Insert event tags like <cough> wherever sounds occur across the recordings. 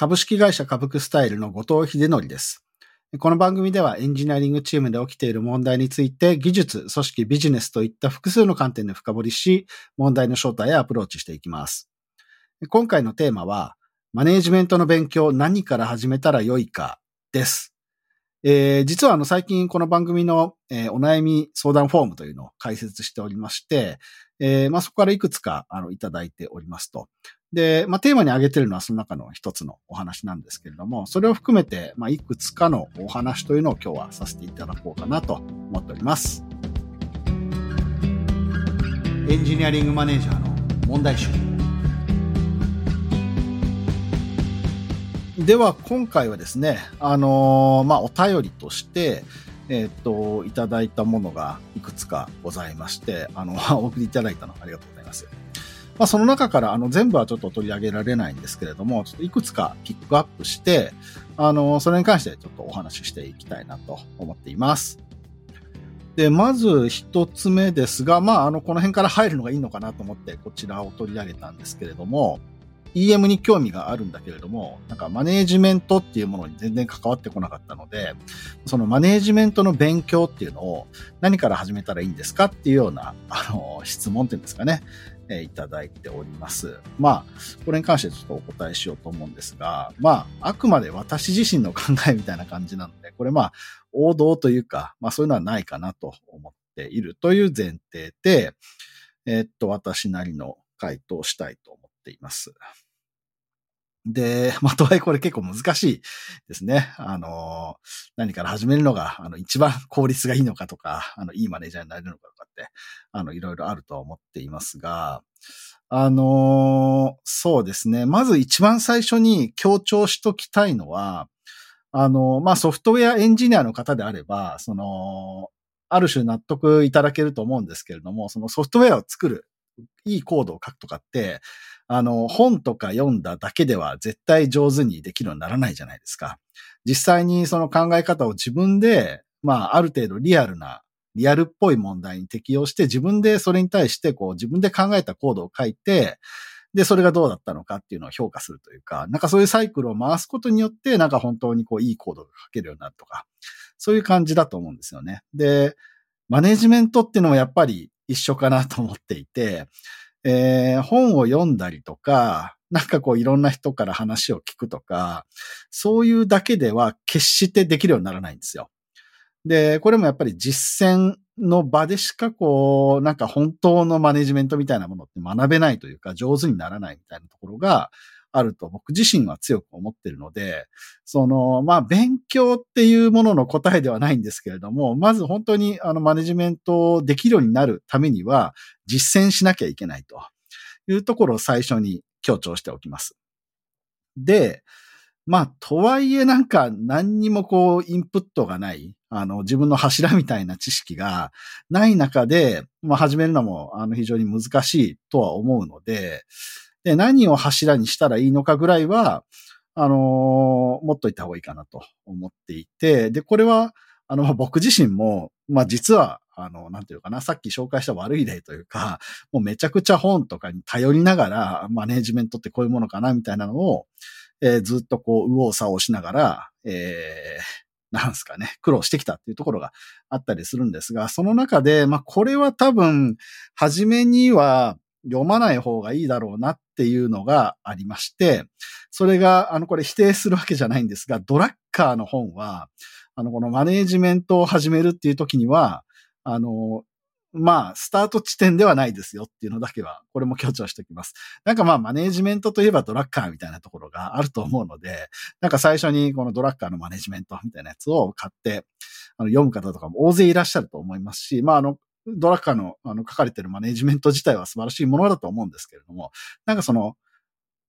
株式会社株クスタイルの後藤秀則です。この番組ではエンジニアリングチームで起きている問題について技術、組織、ビジネスといった複数の観点で深掘りし、問題の正体へアプローチしていきます。今回のテーマは、マネージメントの勉強何から始めたらよいかです。えー、実はあの最近この番組の、えー、お悩み相談フォームというのを開設しておりまして、えー、まあ、そこからいくつかあのいただいておりますと。で、まあ、テーマに挙げてるのはその中の一つのお話なんですけれども、それを含めて、まあ、いくつかのお話というのを今日はさせていただこうかなと思っております。エンジニアリングマネージャーの問題集。では、今回はですね、あのー、まあ、お便りとして、えっ、と、いただいたものがいくつかございまして、あの、<laughs> お送りいただいたのありがとうございます。まあ、その中からあの全部はちょっと取り上げられないんですけれども、ちょっといくつかピックアップして、あの、それに関してちょっとお話ししていきたいなと思っています。で、まず一つ目ですが、まあ、あの、この辺から入るのがいいのかなと思ってこちらを取り上げたんですけれども、EM に興味があるんだけれども、なんかマネージメントっていうものに全然関わってこなかったので、そのマネージメントの勉強っていうのを何から始めたらいいんですかっていうような、あの、質問っていうんですかね。えいただいております。まあ、これに関してちょっとお答えしようと思うんですが、まあ、あくまで私自身の考えみたいな感じなので、これまあ、王道というか、まあそういうのはないかなと思っているという前提で、え、っと、私なりの回答したいとています。で、<laughs> まあ、とはいえこれ結構難しいですね。あの、何から始めるのが、あの、一番効率がいいのかとか、あの、いいマネージャーになれるのかとかって、あの、いろいろあるとは思っていますが、あの、そうですね。まず一番最初に強調しときたいのは、あの、まあ、ソフトウェアエンジニアの方であれば、その、ある種納得いただけると思うんですけれども、そのソフトウェアを作る、いいコードを書くとかって、あの、本とか読んだだけでは絶対上手にできるようにならないじゃないですか。実際にその考え方を自分で、まあ、ある程度リアルな、リアルっぽい問題に適用して、自分でそれに対してこう自分で考えたコードを書いて、で、それがどうだったのかっていうのを評価するというか、なんかそういうサイクルを回すことによって、なんか本当にこういいコードが書けるようになるとか、そういう感じだと思うんですよね。で、マネジメントっていうのもやっぱり一緒かなと思っていて、えー、本を読んだりとか、なんかこういろんな人から話を聞くとか、そういうだけでは決してできるようにならないんですよ。で、これもやっぱり実践の場でしかこう、なんか本当のマネジメントみたいなものって学べないというか上手にならないみたいなところがあると僕自身は強く思ってるので、その、まあ勉強っていうものの答えではないんですけれども、まず本当にあのマネジメントできるようになるためには実践しなきゃいけないというところを最初に強調しておきます。で、まあ、とはいえなんか何にもこうインプットがない、あの自分の柱みたいな知識がない中で、まあ始めるのもあの非常に難しいとは思うので、で、何を柱にしたらいいのかぐらいは、あのー、持っといた方がいいかなと思っていて、で、これは、あの、僕自身も、まあ実は、あの、なんていうかな、さっき紹介した悪い例というか、もうめちゃくちゃ本とかに頼りながら、マネジメントってこういうものかな、みたいなのを、えー、ずっとこう、右往左往しながら、えー、なんすかね、苦労してきたっていうところがあったりするんですが、その中で、まあ、これは多分、初めには、読まない方がいいだろうなっていうのがありまして、それが、あの、これ否定するわけじゃないんですが、ドラッカーの本は、あの、このマネージメントを始めるっていう時には、あの、まあ、スタート地点ではないですよっていうのだけは、これも強調しておきます。なんかまあ、マネージメントといえばドラッカーみたいなところがあると思うので、なんか最初にこのドラッカーのマネージメントみたいなやつを買って、あの、読む方とかも大勢いらっしゃると思いますし、まあ、あの、ドラッカーのあの書かれてるマネジメント自体は素晴らしいものだと思うんですけれども、なんかその、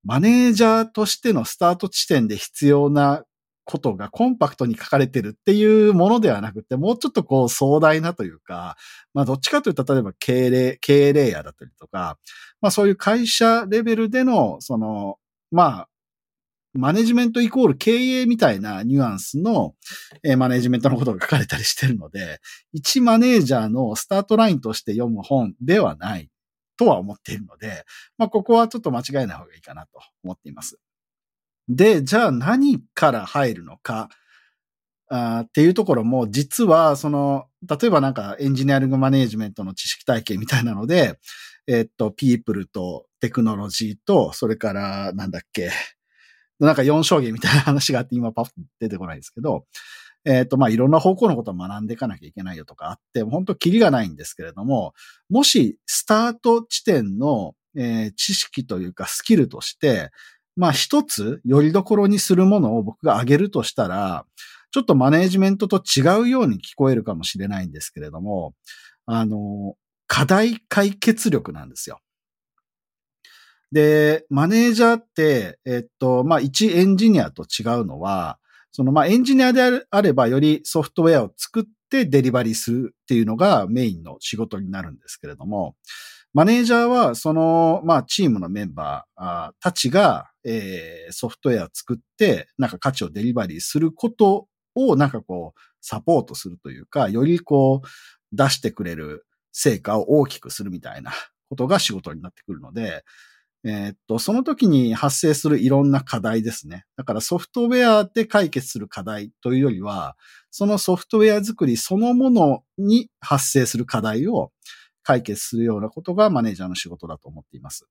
マネージャーとしてのスタート地点で必要なことがコンパクトに書かれてるっていうものではなくて、もうちょっとこう壮大なというか、まあどっちかというと、例えば経営、経営レイヤーだったりとか、まあそういう会社レベルでの、その、まあマネジメントイコール経営みたいなニュアンスの、えー、マネジメントのことが書かれたりしてるので、一マネージャーのスタートラインとして読む本ではないとは思っているので、まあ、ここはちょっと間違えない方がいいかなと思っています。で、じゃあ何から入るのか、あっていうところも、実は、その、例えばなんかエンジニアリングマネジメントの知識体系みたいなので、えっと、ピープルとテクノロジーと、それから、なんだっけ、なんか4章言みたいな話があって、今パフ出てこないですけど、えっ、と、まあ、いろんな方向のことを学んでいかなきゃいけないよとかあって、本当キリがないんですけれども、もしスタート地点の、えー、知識というかスキルとして、まあ、一つ、よりどころにするものを僕が挙げるとしたら、ちょっとマネージメントと違うように聞こえるかもしれないんですけれども、あの、課題解決力なんですよ。で、マネージャーって、えっと、まあ、一エンジニアと違うのは、その、まあ、エンジニアであれば、よりソフトウェアを作ってデリバリーするっていうのがメインの仕事になるんですけれども、マネージャーは、その、まあ、チームのメンバーたちが、えー、ソフトウェアを作って、なんか価値をデリバリーすることを、なんかこう、サポートするというか、よりこう、出してくれる成果を大きくするみたいなことが仕事になってくるので、えー、っと、その時に発生するいろんな課題ですね。だからソフトウェアで解決する課題というよりは、そのソフトウェア作りそのものに発生する課題を解決するようなことがマネージャーの仕事だと思っています。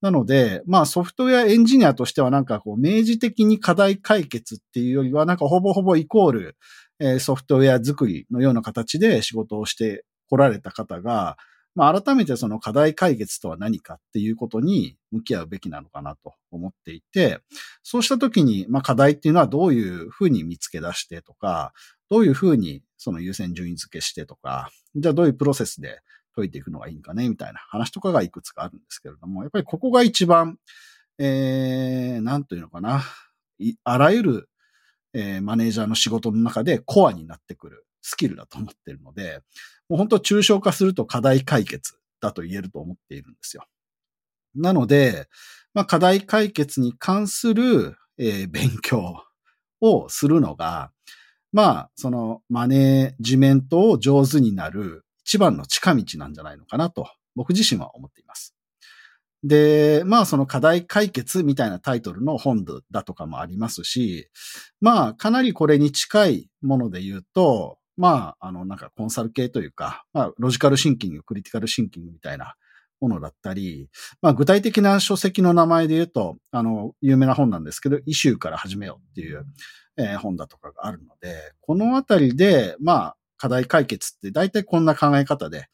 なので、まあソフトウェアエンジニアとしてはなんかこう明示的に課題解決っていうよりはなんかほぼほぼイコール、えー、ソフトウェア作りのような形で仕事をして来られた方が、まあ、改めてその課題解決とは何かっていうことに向き合うべきなのかなと思っていて、そうしたときに、まあ、課題っていうのはどういうふうに見つけ出してとか、どういうふうにその優先順位付けしてとか、じゃあどういうプロセスで解いていくのがいいんかねみたいな話とかがいくつかあるんですけれども、やっぱりここが一番、えー、なんというのかな、あらゆる、えー、マネージャーの仕事の中でコアになってくるスキルだと思ってるので、もう本当抽象化すると課題解決だと言えると思っているんですよ。なので、まあ、課題解決に関する、えー、勉強をするのが、まあ、そのマネージメントを上手になる一番の近道なんじゃないのかなと、僕自身は思っています。で、まあその課題解決みたいなタイトルの本だとかもありますし、まあかなりこれに近いもので言うと、まあ、あの、なんかコンサル系というか、まあ、ロジカルシンキング、クリティカルシンキングみたいなものだったり、まあ、具体的な書籍の名前で言うと、あの、有名な本なんですけど、イシューから始めようっていう、えー、本だとかがあるので、このあたりで、まあ、課題解決って大体こんな考え方で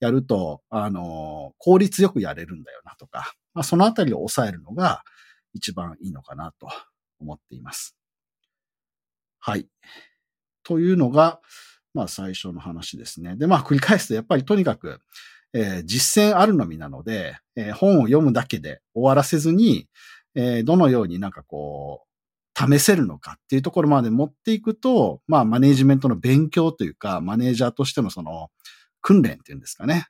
やると、あの、効率よくやれるんだよなとか、まあ、そのあたりを抑えるのが一番いいのかなと思っています。はい。というのが、まあ最初の話ですね。で、まあ繰り返すと、やっぱりとにかく、えー、実践あるのみなので、えー、本を読むだけで終わらせずに、えー、どのようになんかこう、試せるのかっていうところまで持っていくと、まあマネージメントの勉強というか、マネージャーとしてのその訓練っていうんですかね。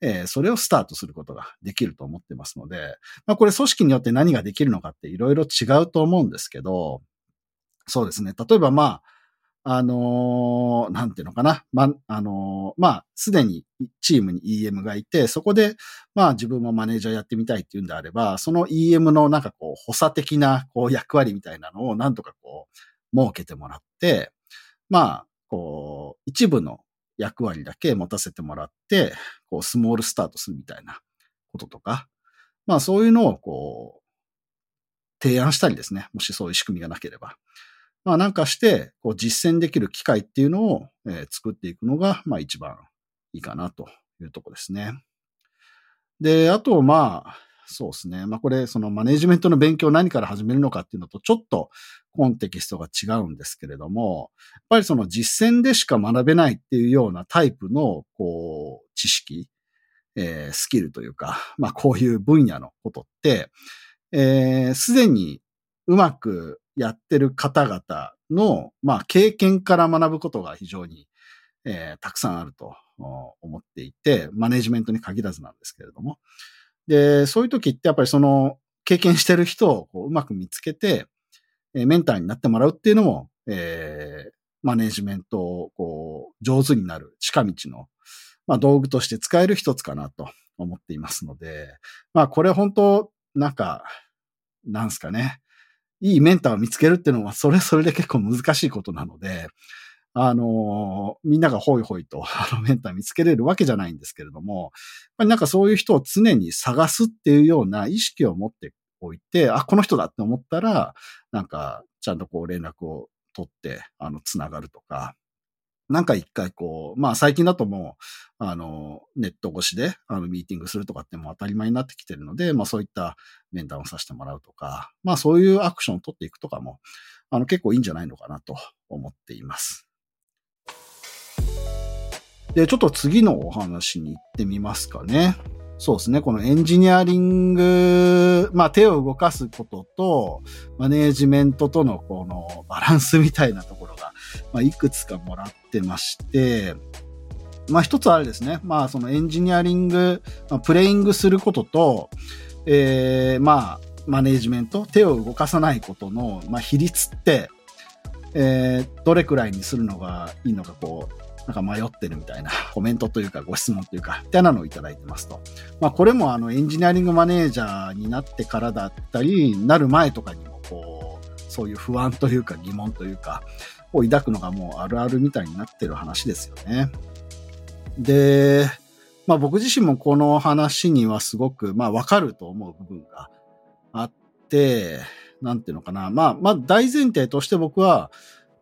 えー、それをスタートすることができると思ってますので、まあこれ組織によって何ができるのかっていろいろ違うと思うんですけど、そうですね。例えばまあ、あのー、なんていうのかな。ま、あのー、まあ、すでにチームに EM がいて、そこで、まあ自分もマネージャーやってみたいっていうんであれば、その EM のなんかこう、補佐的なこう役割みたいなのをなんとかこう、設けてもらって、まあ、こう、一部の役割だけ持たせてもらって、こう、スモールスタートするみたいなこととか、まあそういうのをこう、提案したりですね。もしそういう仕組みがなければ。まあなんかして、こう実践できる機会っていうのを、えー、作っていくのが、まあ一番いいかなというとこですね。で、あと、まあ、そうですね。まあこれ、そのマネジメントの勉強を何から始めるのかっていうのとちょっとコンテキストが違うんですけれども、やっぱりその実践でしか学べないっていうようなタイプの、こう、知識、えー、スキルというか、まあこういう分野のことって、えー、すでにうまくやってる方々の、まあ、経験から学ぶことが非常に、えー、たくさんあると思っていて、マネジメントに限らずなんですけれども。で、そういう時ってやっぱりその経験してる人をこううまく見つけて、えー、メンターになってもらうっていうのも、えー、マネジメントをこう上手になる近道の、まあ、道具として使える一つかなと思っていますので、まあこれ本当なんか、なんすかね。いいメンターを見つけるっていうのは、それそれで結構難しいことなので、あのみんながホイホイと、<laughs> あの、メンター見つけれるわけじゃないんですけれども、なんかそういう人を常に探すっていうような意識を持っておいて、あ、この人だって思ったら、なんか、ちゃんとこう連絡を取って、あの、つながるとか、なんか一回こう、まあ最近だともう、あの、ネット越しで、あの、ミーティングするとかってもう当たり前になってきてるので、まあそういった面談をさせてもらうとか、まあそういうアクションを取っていくとかも、あの、結構いいんじゃないのかなと思っています。で、ちょっと次のお話に行ってみますかね。そうですね。このエンジニアリング、まあ手を動かすことと、マネージメントとのこのバランスみたいなところが、まあいくつかもらってまして、まあ一つあれですね。まあそのエンジニアリング、まあ、プレイングすることと、えー、まあマネージメント、手を動かさないことの、まあ比率って、えー、どれくらいにするのがいいのか、こう、なんか迷ってるみたいな <laughs> コメントというかご質問というか、みたいなのをいただいてますと。まあこれもあのエンジニアリングマネージャーになってからだったり、なる前とかにもこう、そういう不安というか疑問というか、を抱くのがもうあるあるみたいになってる話ですよね。で、まあ僕自身もこの話にはすごく、まあわかると思う部分があって、なんていうのかな。まあ、まあ大前提として僕は、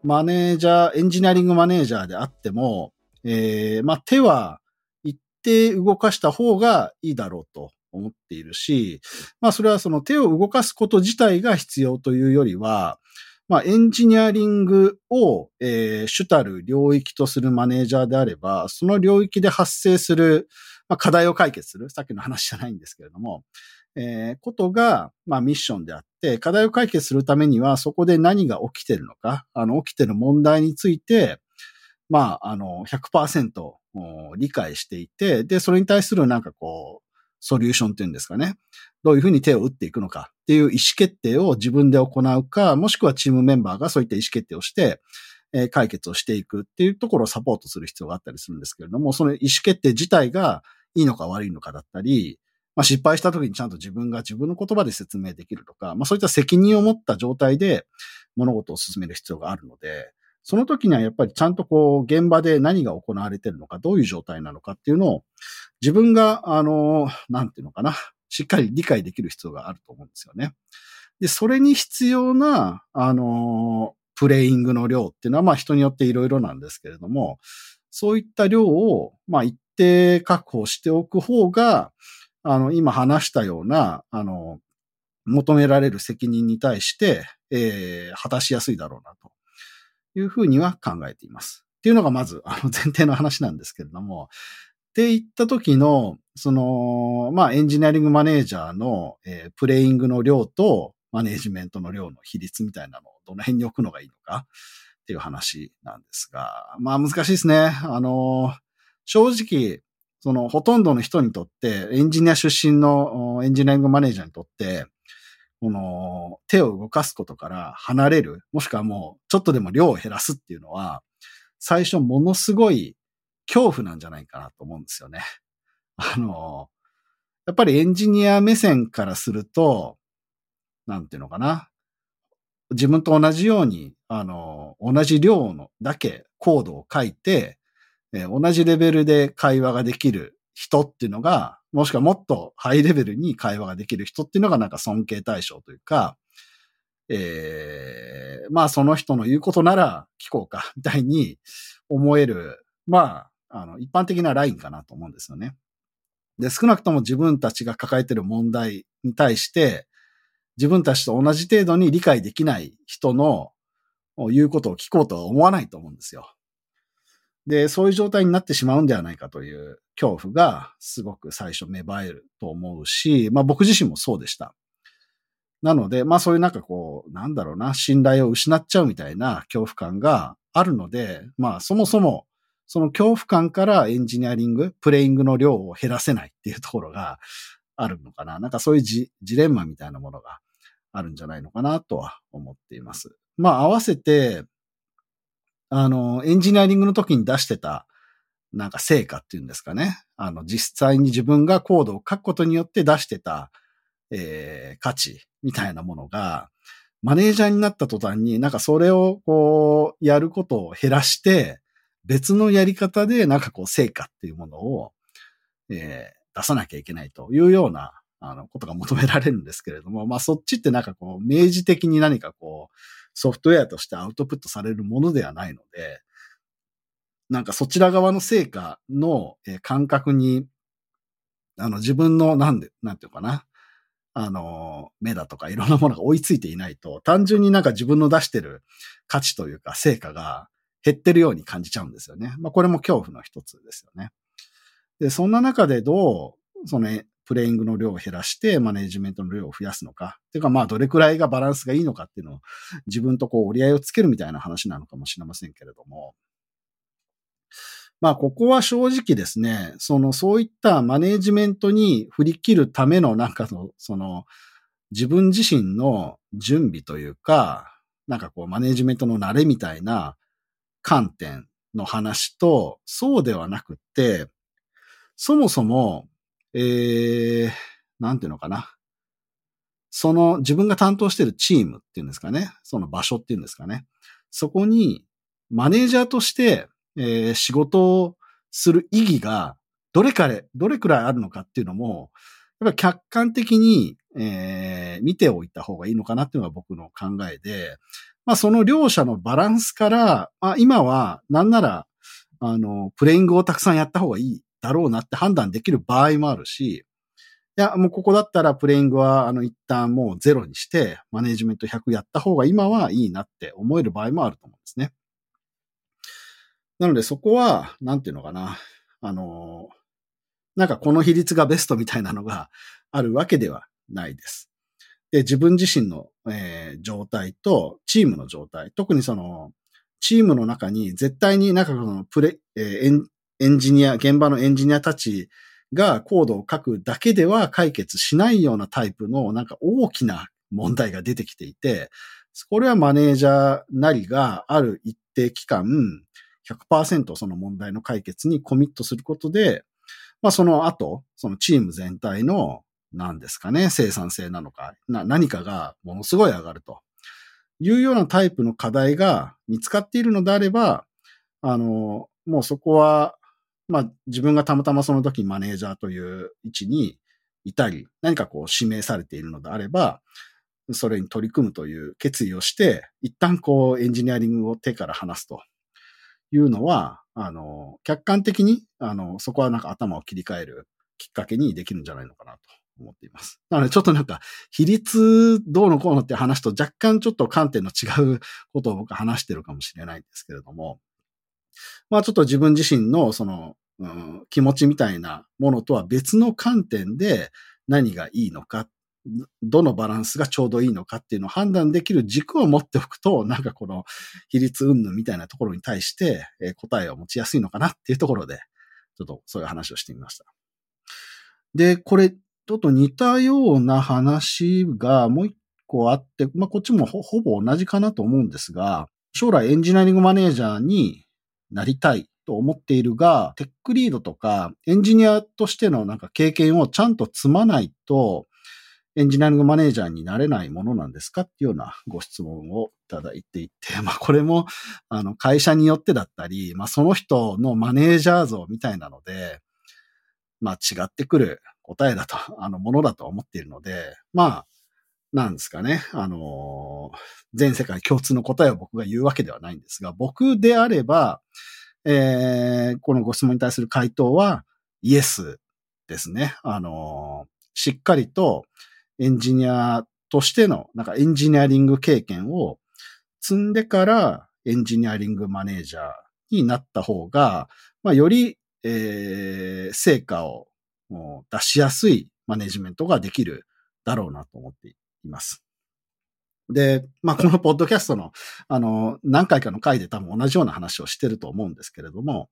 マネージャー、エンジニアリングマネージャーであっても、えー、まあ、手は一定動かした方がいいだろうと思っているし、まあ、それはその手を動かすこと自体が必要というよりは、まあ、エンジニアリングを、えー、主たる領域とするマネージャーであれば、その領域で発生する、まあ、課題を解決する、さっきの話じゃないんですけれども、えー、ことが、まあ、ミッションであって、課題を解決するためには、そこで何が起きてるのか、あの、起きてる問題について、まあ、あの、100%理解していて、で、それに対するなんかこう、ソリューションっていうんですかね。どういうふうに手を打っていくのかっていう意思決定を自分で行うか、もしくはチームメンバーがそういった意思決定をして、え、解決をしていくっていうところをサポートする必要があったりするんですけれども、その意思決定自体がいいのか悪いのかだったり、まあ、失敗した時にちゃんと自分が自分の言葉で説明できるとか、まあ、そういった責任を持った状態で物事を進める必要があるので、その時にはやっぱりちゃんとこう、現場で何が行われてるのか、どういう状態なのかっていうのを、自分が、あの、なんていうのかな、しっかり理解できる必要があると思うんですよね。で、それに必要な、あの、プレイングの量っていうのは、まあ人によっていろいろなんですけれども、そういった量を、まあ一定確保しておく方が、あの、今話したような、あの、求められる責任に対して、えー、果たしやすいだろうな、というふうには考えています。っていうのがまず、あの、<laughs> 前提の話なんですけれども、って言った時の、その、まあ、エンジニアリングマネージャーの、えー、プレイングの量と、マネージメントの量の比率みたいなのをどの辺に置くのがいいのかっていう話なんですが、まあ難しいですね。あの、正直、そのほとんどの人にとって、エンジニア出身のエンジニアリングマネージャーにとって、この手を動かすことから離れる、もしくはもうちょっとでも量を減らすっていうのは、最初ものすごい恐怖なんじゃないかなと思うんですよね。<laughs> あの、やっぱりエンジニア目線からすると、なんていうのかな。自分と同じように、あの、同じ量のだけコードを書いて、えー、同じレベルで会話ができる人っていうのが、もしくはもっとハイレベルに会話ができる人っていうのがなんか尊敬対象というか、えー、まあその人の言うことなら聞こうか、みたいに思える、まあ、あの、一般的なラインかなと思うんですよね。で、少なくとも自分たちが抱えている問題に対して、自分たちと同じ程度に理解できない人の言うことを聞こうとは思わないと思うんですよ。で、そういう状態になってしまうんではないかという恐怖がすごく最初芽生えると思うし、まあ僕自身もそうでした。なので、まあそういうなんかこう、なんだろうな、信頼を失っちゃうみたいな恐怖感があるので、まあそもそもその恐怖感からエンジニアリング、プレイングの量を減らせないっていうところがあるのかな。なんかそういうジジレンマみたいなものがあるんじゃないのかなとは思っています。まあ合わせて、あの、エンジニアリングの時に出してた、なんか成果っていうんですかね。あの、実際に自分がコードを書くことによって出してた、えー、価値みたいなものが、マネージャーになった途端に、なんかそれをこう、やることを減らして、別のやり方でなんかこう、成果っていうものを、えー、出さなきゃいけないというような、あの、ことが求められるんですけれども、まあそっちってなんかこう、明示的に何かこう、ソフトウェアとしてアウトプットされるものではないので、なんかそちら側の成果の感覚に、あの自分のなんで、なんていうかな、あの、目だとかいろんなものが追いついていないと、単純になんか自分の出してる価値というか成果が減ってるように感じちゃうんですよね。まあこれも恐怖の一つですよね。で、そんな中でどう、その、プレイングの量を減らしてマネジメントの量を増やすのか。っていうかまあどれくらいがバランスがいいのかっていうのを自分とこう折り合いをつけるみたいな話なのかもしれませんけれども。まあ、ここは正直ですね、その、そういったマネジメントに振り切るための、なんかの、その、自分自身の準備というか、なんかこう、マネジメントの慣れみたいな観点の話と、そうではなくって、そもそも、えー、なんていうのかな。その自分が担当してるチームっていうんですかね。その場所っていうんですかね。そこにマネージャーとしてえー、仕事をする意義がどれかれ、どれくらいあるのかっていうのも、やっぱり客観的に、えー、見ておいた方がいいのかなっていうのが僕の考えで、まあその両者のバランスから、まあ今はなんなら、あの、プレイングをたくさんやった方がいいだろうなって判断できる場合もあるし、いや、もうここだったらプレイングは、あの、一旦もうゼロにして、マネジメント100やった方が今はいいなって思える場合もあると思うんですね。なのでそこは、なんていうのかな。あの、なんかこの比率がベストみたいなのがあるわけではないです。で、自分自身の、えー、状態とチームの状態、特にその、チームの中に絶対になんかそのプレ、えー、エンジニア、現場のエンジニアたちがコードを書くだけでは解決しないようなタイプのなんか大きな問題が出てきていて、これはマネージャーなりがある一定期間、100%その問題の解決にコミットすることで、まあその後、そのチーム全体の何ですかね、生産性なのか、な、何かがものすごい上がると。いうようなタイプの課題が見つかっているのであれば、あの、もうそこは、まあ自分がたまたまその時マネージャーという位置にいたり、何かこう指名されているのであれば、それに取り組むという決意をして、一旦こうエンジニアリングを手から離すというのは、あの、客観的に、あの、そこはなんか頭を切り替えるきっかけにできるんじゃないのかなと思っています。なのでちょっとなんか、比率どうのこうのって話と若干ちょっと観点の違うことを僕は話してるかもしれないんですけれども、まあちょっと自分自身のその、うん、気持ちみたいなものとは別の観点で何がいいのかどのバランスがちょうどいいのかっていうのを判断できる軸を持っておくと、なんかこの比率云々みたいなところに対して、答えを持ちやすいのかなっていうところで、ちょっとそういう話をしてみました。で、これ、ちょっと似たような話がもう一個あって、まあ、こっちもほぼ同じかなと思うんですが、将来エンジニアリングマネージャーになりたいと思っているが、テックリードとかエンジニアとしてのなんか経験をちゃんと積まないと、エンジニアリングマネージャーになれないものなんですかっていうようなご質問をいただいていて、<laughs> まあこれも、あの、会社によってだったり、まあその人のマネージャー像みたいなので、まあ違ってくる答えだと、あの、ものだと思っているので、まあ、なんですかね。あの、全世界共通の答えを僕が言うわけではないんですが、僕であれば、えー、このご質問に対する回答は、イエスですね。あの、しっかりと、エンジニアとしての、なんかエンジニアリング経験を積んでからエンジニアリングマネージャーになった方が、まあ、より、えー、成果を出しやすいマネジメントができるだろうなと思っていています。で、まあ、このポッドキャストの、あの、何回かの回で多分同じような話をしてると思うんですけれども、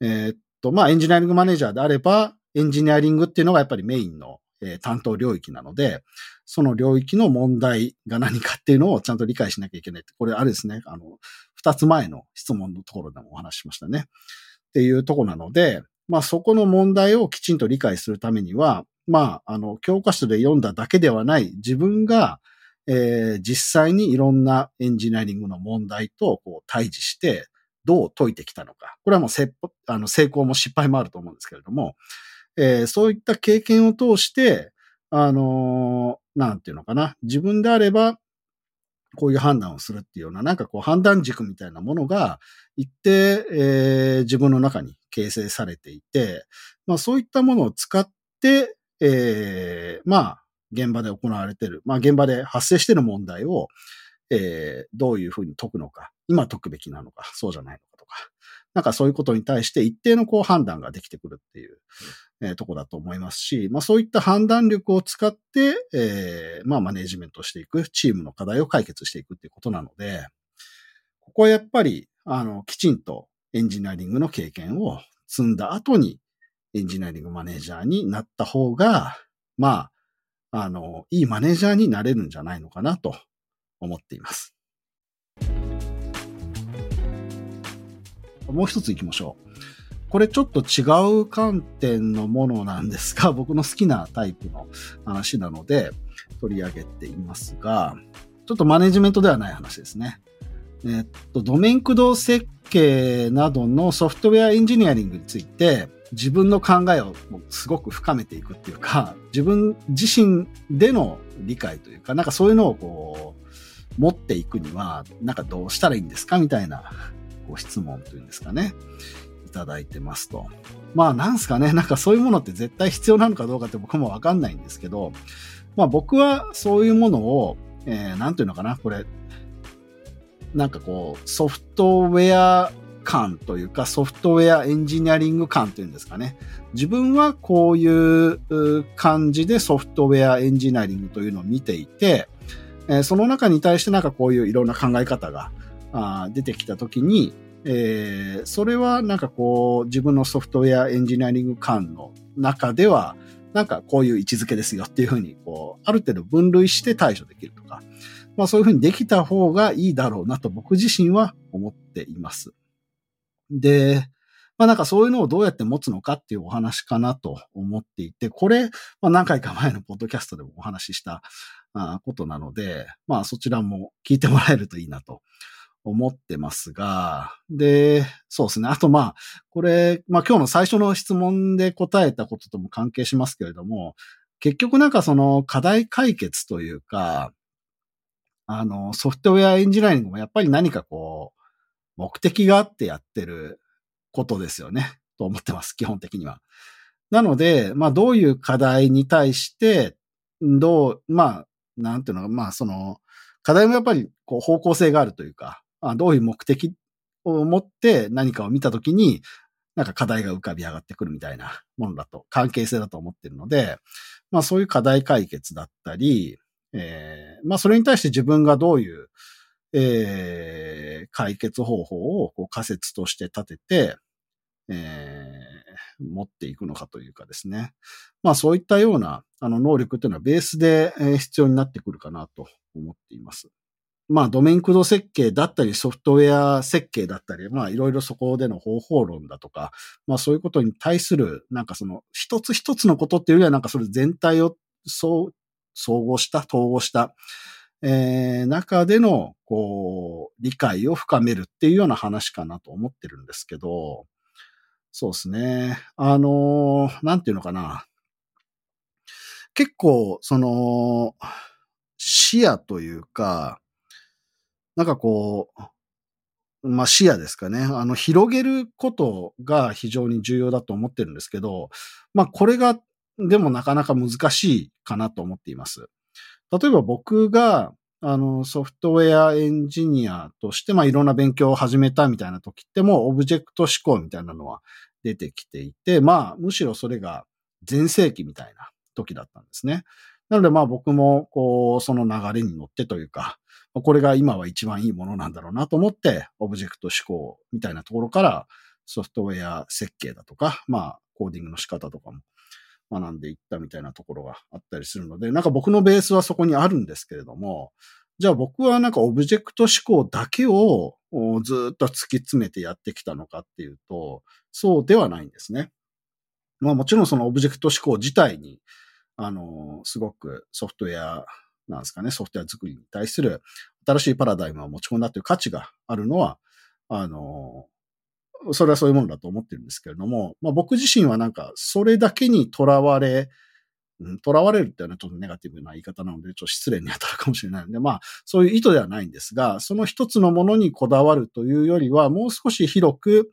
えー、っと、まあ、エンジニアリングマネージャーであれば、エンジニアリングっていうのがやっぱりメインのえー、担当領域なので、その領域の問題が何かっていうのをちゃんと理解しなきゃいけないって。これあれですね、あの、二つ前の質問のところでもお話ししましたね。っていうとこなので、まあそこの問題をきちんと理解するためには、まあ、あの、教科書で読んだだけではない自分が、えー、実際にいろんなエンジニアリングの問題とこう対峙して、どう解いてきたのか。これはもうあの成功も失敗もあると思うんですけれども、えー、そういった経験を通して、あのー、なんていうのかな。自分であれば、こういう判断をするっていうような、なんかこう判断軸みたいなものが一定、えー、自分の中に形成されていて、まあそういったものを使って、えー、まあ現場で行われている、まあ現場で発生している問題を、えー、どういうふうに解くのか、今解くべきなのか、そうじゃないのかとか、なんかそういうことに対して一定のこう判断ができてくるっていう、えー、とこだと思いますし、まあそういった判断力を使って、えー、まあマネジメントしていく、チームの課題を解決していくっていうことなので、ここはやっぱり、あの、きちんとエンジニアリングの経験を積んだ後にエンジニアリングマネージャーになった方が、まあ、あの、いいマネージャーになれるんじゃないのかなと思っています。もう一つ行きましょう。これちょっと違う観点のものなんですが、<laughs> 僕の好きなタイプの話なので取り上げていますが、ちょっとマネジメントではない話ですね。えっと、ドメイン駆動設計などのソフトウェアエンジニアリングについて、自分の考えをすごく深めていくっていうか、自分自身での理解というか、なんかそういうのをこう、持っていくには、なんかどうしたらいいんですかみたいなご質問というんですかね。いただいてますと。まあなんすかね、なんかそういうものって絶対必要なのかどうかって僕もわかんないんですけど、まあ僕はそういうものを、えー、なんていうのかな、これ、なんかこう、ソフトウェア感というか、ソフトウェアエンジニアリング感というんですかね。自分はこういう感じでソフトウェアエンジニアリングというのを見ていて、えその中に対してなんかこういういろんな考え方が出てきたときに、えー、それはなんかこう自分のソフトウェアエンジニアリング感の中では、なんかこういう位置づけですよっていうふうに、こう、ある程度分類して対処できるとか、まあそういうふうにできた方がいいだろうなと僕自身は思っています。で、まあなんかそういうのをどうやって持つのかっていうお話かなと思っていて、これ、まあ何回か前のポッドキャストでもお話ししたことなので、まあそちらも聞いてもらえるといいなと思ってますが、で、そうですね。あとまあ、これ、まあ今日の最初の質問で答えたこととも関係しますけれども、結局なんかその課題解決というか、あの、ソフトウェアエンジニアリングもやっぱり何かこう、目的があってやってることですよね。と思ってます、基本的には。なので、まあ、どういう課題に対して、どう、まあ、なんていうのか、まあ、その、課題もやっぱり、こう、方向性があるというか、あ、どういう目的を持って何かを見たときに、なんか課題が浮かび上がってくるみたいなものだと、関係性だと思ってるので、まあそういう課題解決だったり、えー、まあそれに対して自分がどういう、えー、解決方法をこう仮説として立てて、えー、持っていくのかというかですね。まあそういったようなあの能力というのはベースで必要になってくるかなと思っています。まあドメイン駆動設計だったりソフトウェア設計だったり、まあいろいろそこでの方法論だとか、まあそういうことに対するなんかその一つ一つのことっていうよりはなんかそれ全体をそう総合した、統合した、えー、中での、こう、理解を深めるっていうような話かなと思ってるんですけど、そうですね。あの、なんていうのかな。結構、その、視野というか、なんかこう、まあ視野ですかね。あの、広げることが非常に重要だと思ってるんですけど、まあこれが、でもなかなか難しいかなと思っています。例えば僕が、あの、ソフトウェアエンジニアとして、まあ、いろんな勉強を始めたみたいな時っても、オブジェクト思考みたいなのは出てきていて、まあ、むしろそれが全盛期みたいな時だったんですね。なので、まあ僕も、こう、その流れに乗ってというか、これが今は一番いいものなんだろうなと思って、オブジェクト指向みたいなところから、ソフトウェア設計だとか、まあ、コーディングの仕方とかも学んでいったみたいなところがあったりするので、なんか僕のベースはそこにあるんですけれども、じゃあ僕はなんかオブジェクト指向だけをずっと突き詰めてやってきたのかっていうと、そうではないんですね。まあもちろんそのオブジェクト指向自体に、あの、すごくソフトウェアなんですかね、ソフトウェア作りに対する新しいパラダイムを持ち込んだという価値があるのは、あの、それはそういうものだと思ってるんですけれども、まあ僕自身はなんか、それだけにとらわれ、うん、囚われるっていうのはちょっとネガティブな言い方なので、ちょっと失礼に当たるかもしれないので、まあ、そういう意図ではないんですが、その一つのものにこだわるというよりは、もう少し広く、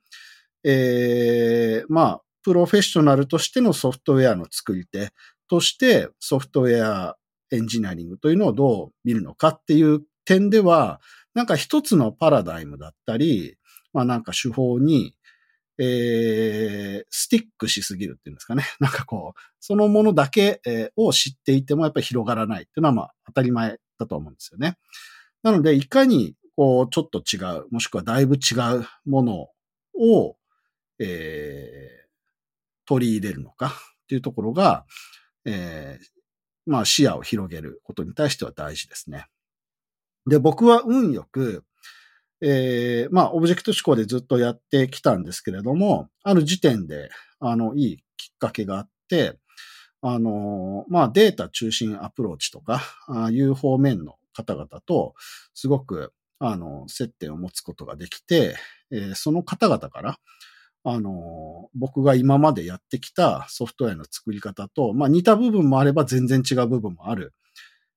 ええー、まあ、プロフェッショナルとしてのソフトウェアの作り手として、ソフトウェアエンジニアリングというのをどう見るのかっていう点では、なんか一つのパラダイムだったり、まあなんか手法に、えー、スティックしすぎるっていうんですかね。<laughs> なんかこう、そのものだけ、えー、を知っていてもやっぱり広がらないっていうのはまあ当たり前だと思うんですよね。なので、いかにこう、ちょっと違う、もしくはだいぶ違うものを、えー、取り入れるのかっていうところが、えー、まあ視野を広げることに対しては大事ですね。で、僕は運よく、えー、まあ、オブジェクト思考でずっとやってきたんですけれども、ある時点で、あの、いいきっかけがあって、あの、まあ、データ中心アプローチとか、あいう方面の方々と、すごく、あの、接点を持つことができて、えー、その方々から、あの、僕が今までやってきたソフトウェアの作り方と、まあ、似た部分もあれば全然違う部分もある、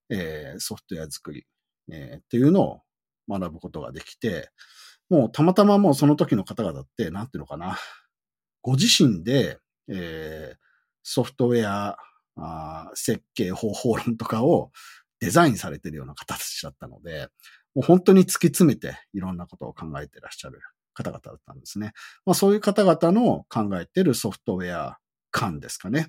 えー、ソフトウェア作り、えー、っていうのを学ぶことができて、もうたまたまもうその時の方々って、なんていうのかな、ご自身で、えー、ソフトウェアあ設計方法論とかをデザインされてるような方たちだったので、もう本当に突き詰めていろんなことを考えてらっしゃる方々だったんですね。まあそういう方々の考えてるソフトウェア感ですかね。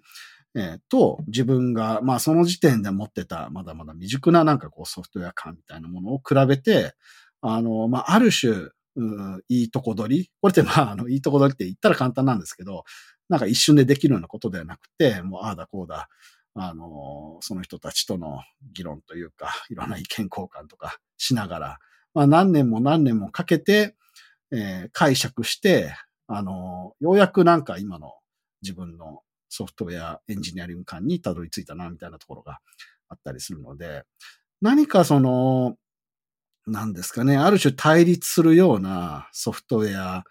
えー、と、自分が、まあその時点で持ってた、まだまだ未熟ななんかこうソフトウェア感みたいなものを比べて、あの、まあある種、うん、いいとこ取りこれってまあ、あの、いいとこ取りって言ったら簡単なんですけど、なんか一瞬でできるようなことではなくて、もうああだこうだ、あの、その人たちとの議論というか、いろんな意見交換とかしながら、まあ何年も何年もかけて、えー、解釈して、あの、ようやくなんか今の自分のソフトウェアエンジニアリング感にたどり着いたな、みたいなところがあったりするので、何かその、なんですかね、ある種対立するようなソフトウェア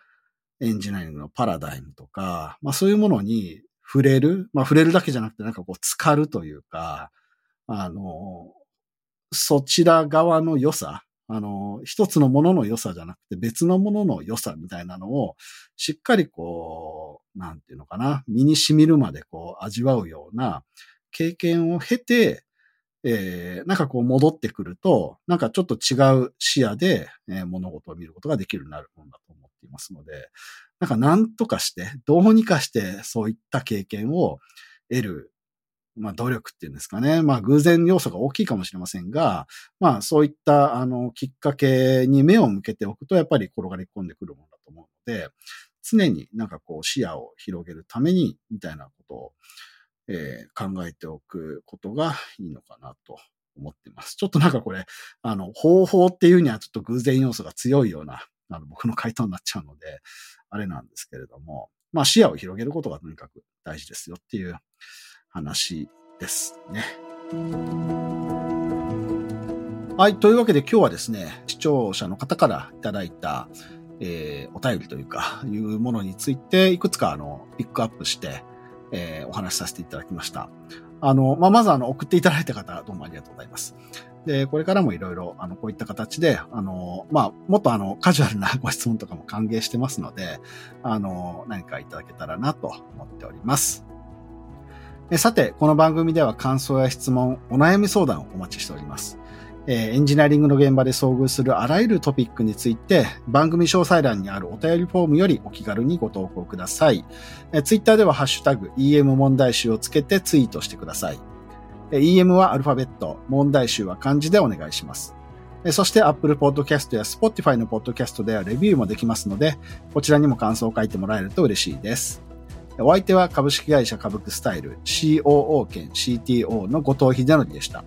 エンジニアリングのパラダイムとか、まあそういうものに触れる、まあ触れるだけじゃなくてなんかこう浸かるというか、あの、そちら側の良さ、あの、一つのものの良さじゃなくて別のものの良さみたいなのをしっかりこう、なんていうのかな、身に染みるまでこう味わうような経験を経て、えー、なんかこう戻ってくると、なんかちょっと違う視野で、えー、物事を見ることができるようになるものだと思っていますので、なんか何とかして、どうにかしてそういった経験を得るまあ、努力っていうんですかね。まあ、偶然要素が大きいかもしれませんが、まあ、そういった、あの、きっかけに目を向けておくと、やっぱり転がり込んでくるものだと思うので、常になんかこう視野を広げるために、みたいなことを、えー、考えておくことがいいのかなと思っています。ちょっとなんかこれ、あの、方法っていうにはちょっと偶然要素が強いような、あの、僕の回答になっちゃうので、あれなんですけれども、まあ視野を広げることがとにかく大事ですよっていう話ですね。はい。というわけで今日はですね、視聴者の方からいただいた、えー、お便りというか、<laughs> いうものについて、いくつかあの、ピックアップして、えー、お話しさせていただきました。あの、まあ、まずあの、送っていただいた方、どうもありがとうございます。で、これからもいろいろ、あの、こういった形で、あの、まあ、もっとあの、カジュアルな <laughs> ご質問とかも歓迎してますので、あの、何かいただけたらなと思っております。さて、この番組では感想や質問、お悩み相談をお待ちしております。えエンジニアリングの現場で遭遇するあらゆるトピックについて、番組詳細欄にあるお便りフォームよりお気軽にご投稿ください。ツイッターではハッシュタグ EM 問題集をつけてツイートしてください。え EM はアルファベット、問題集は漢字でお願いします。そして Apple Podcast や Spotify の Podcast ではレビューもできますので、こちらにも感想を書いてもらえると嬉しいです。お相手は株式会社株クスタイル COO 兼 CTO の後藤秀則でした。